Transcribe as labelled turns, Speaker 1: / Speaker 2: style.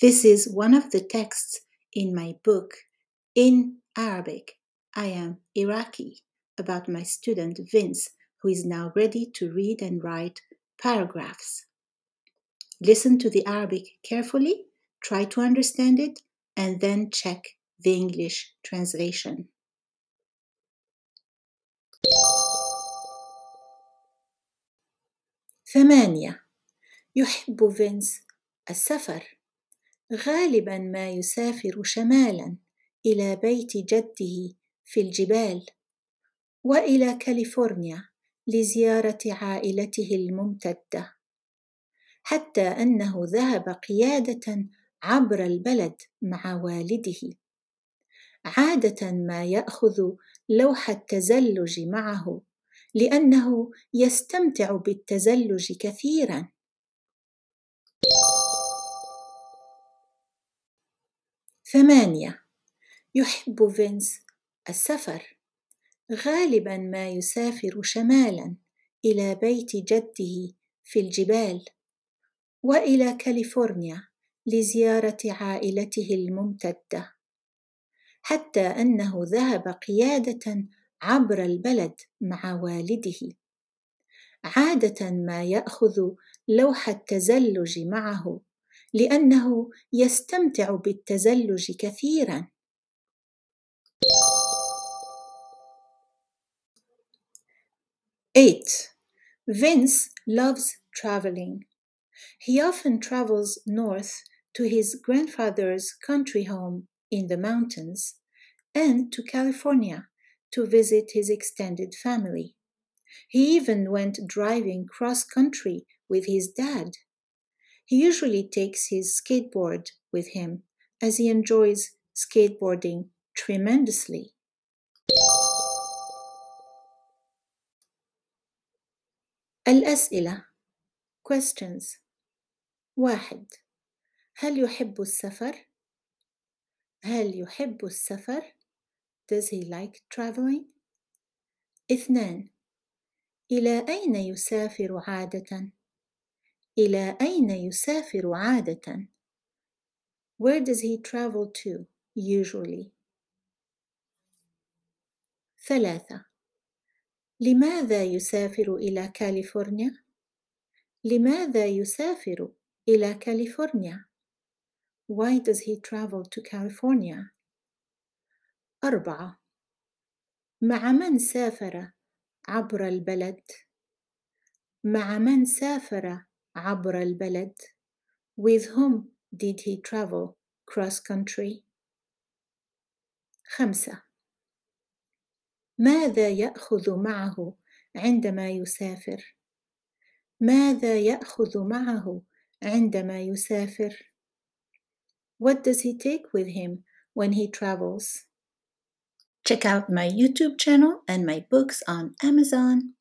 Speaker 1: This is one of the texts in my book in Arabic. I am Iraqi about my student Vince, who is now ready to read and write paragraphs. Listen to the Arabic carefully, try to understand it, and then check the English translation. ثمانية يحب فينس السفر غالبا ما يسافر شمالا إلى بيت جده في الجبال وإلى كاليفورنيا لزيارة عائلته الممتدة حتى أنه ذهب قيادة عبر البلد مع والده. عادة ما يأخذ لوح التزلج معه لأنه يستمتع بالتزلج كثيرا. ثمانية. يحب فينس السفر. غالبا ما يسافر شمالا إلى بيت جده في الجبال. وإلى كاليفورنيا لزيارة عائلته الممتدة. حتى أنه ذهب قيادة عبر البلد مع والده. عادة ما يأخذ لوح التزلج معه. لأنه يستمتع بالتزلج كثيرا. Eight. Vince loves traveling. He often travels north to his grandfather's country home in the mountains and to California to visit his extended family. He even went driving cross country with his dad. He usually takes his skateboard with him as he enjoys skateboarding tremendously. الأسئلة questions واحد هل يحب السفر؟ هل يحب السفر؟ Does he like traveling? اثنان إلى أين يسافر عادةً؟ إلى أين يسافر عادة؟ Where does he travel to usually? ثلاثة لماذا يسافر إلى كاليفورنيا؟ لماذا يسافر إلى كاليفورنيا؟ Why does he travel to California? أربعة مع من سافر عبر البلد؟ مع من سافر عبر البلد with whom did he travel cross country خمسة ماذا يأخذ معه عندما يسافر ماذا يأخذ معه عندما يسافر What does he take with him when he travels? Check out my YouTube channel and my books on Amazon.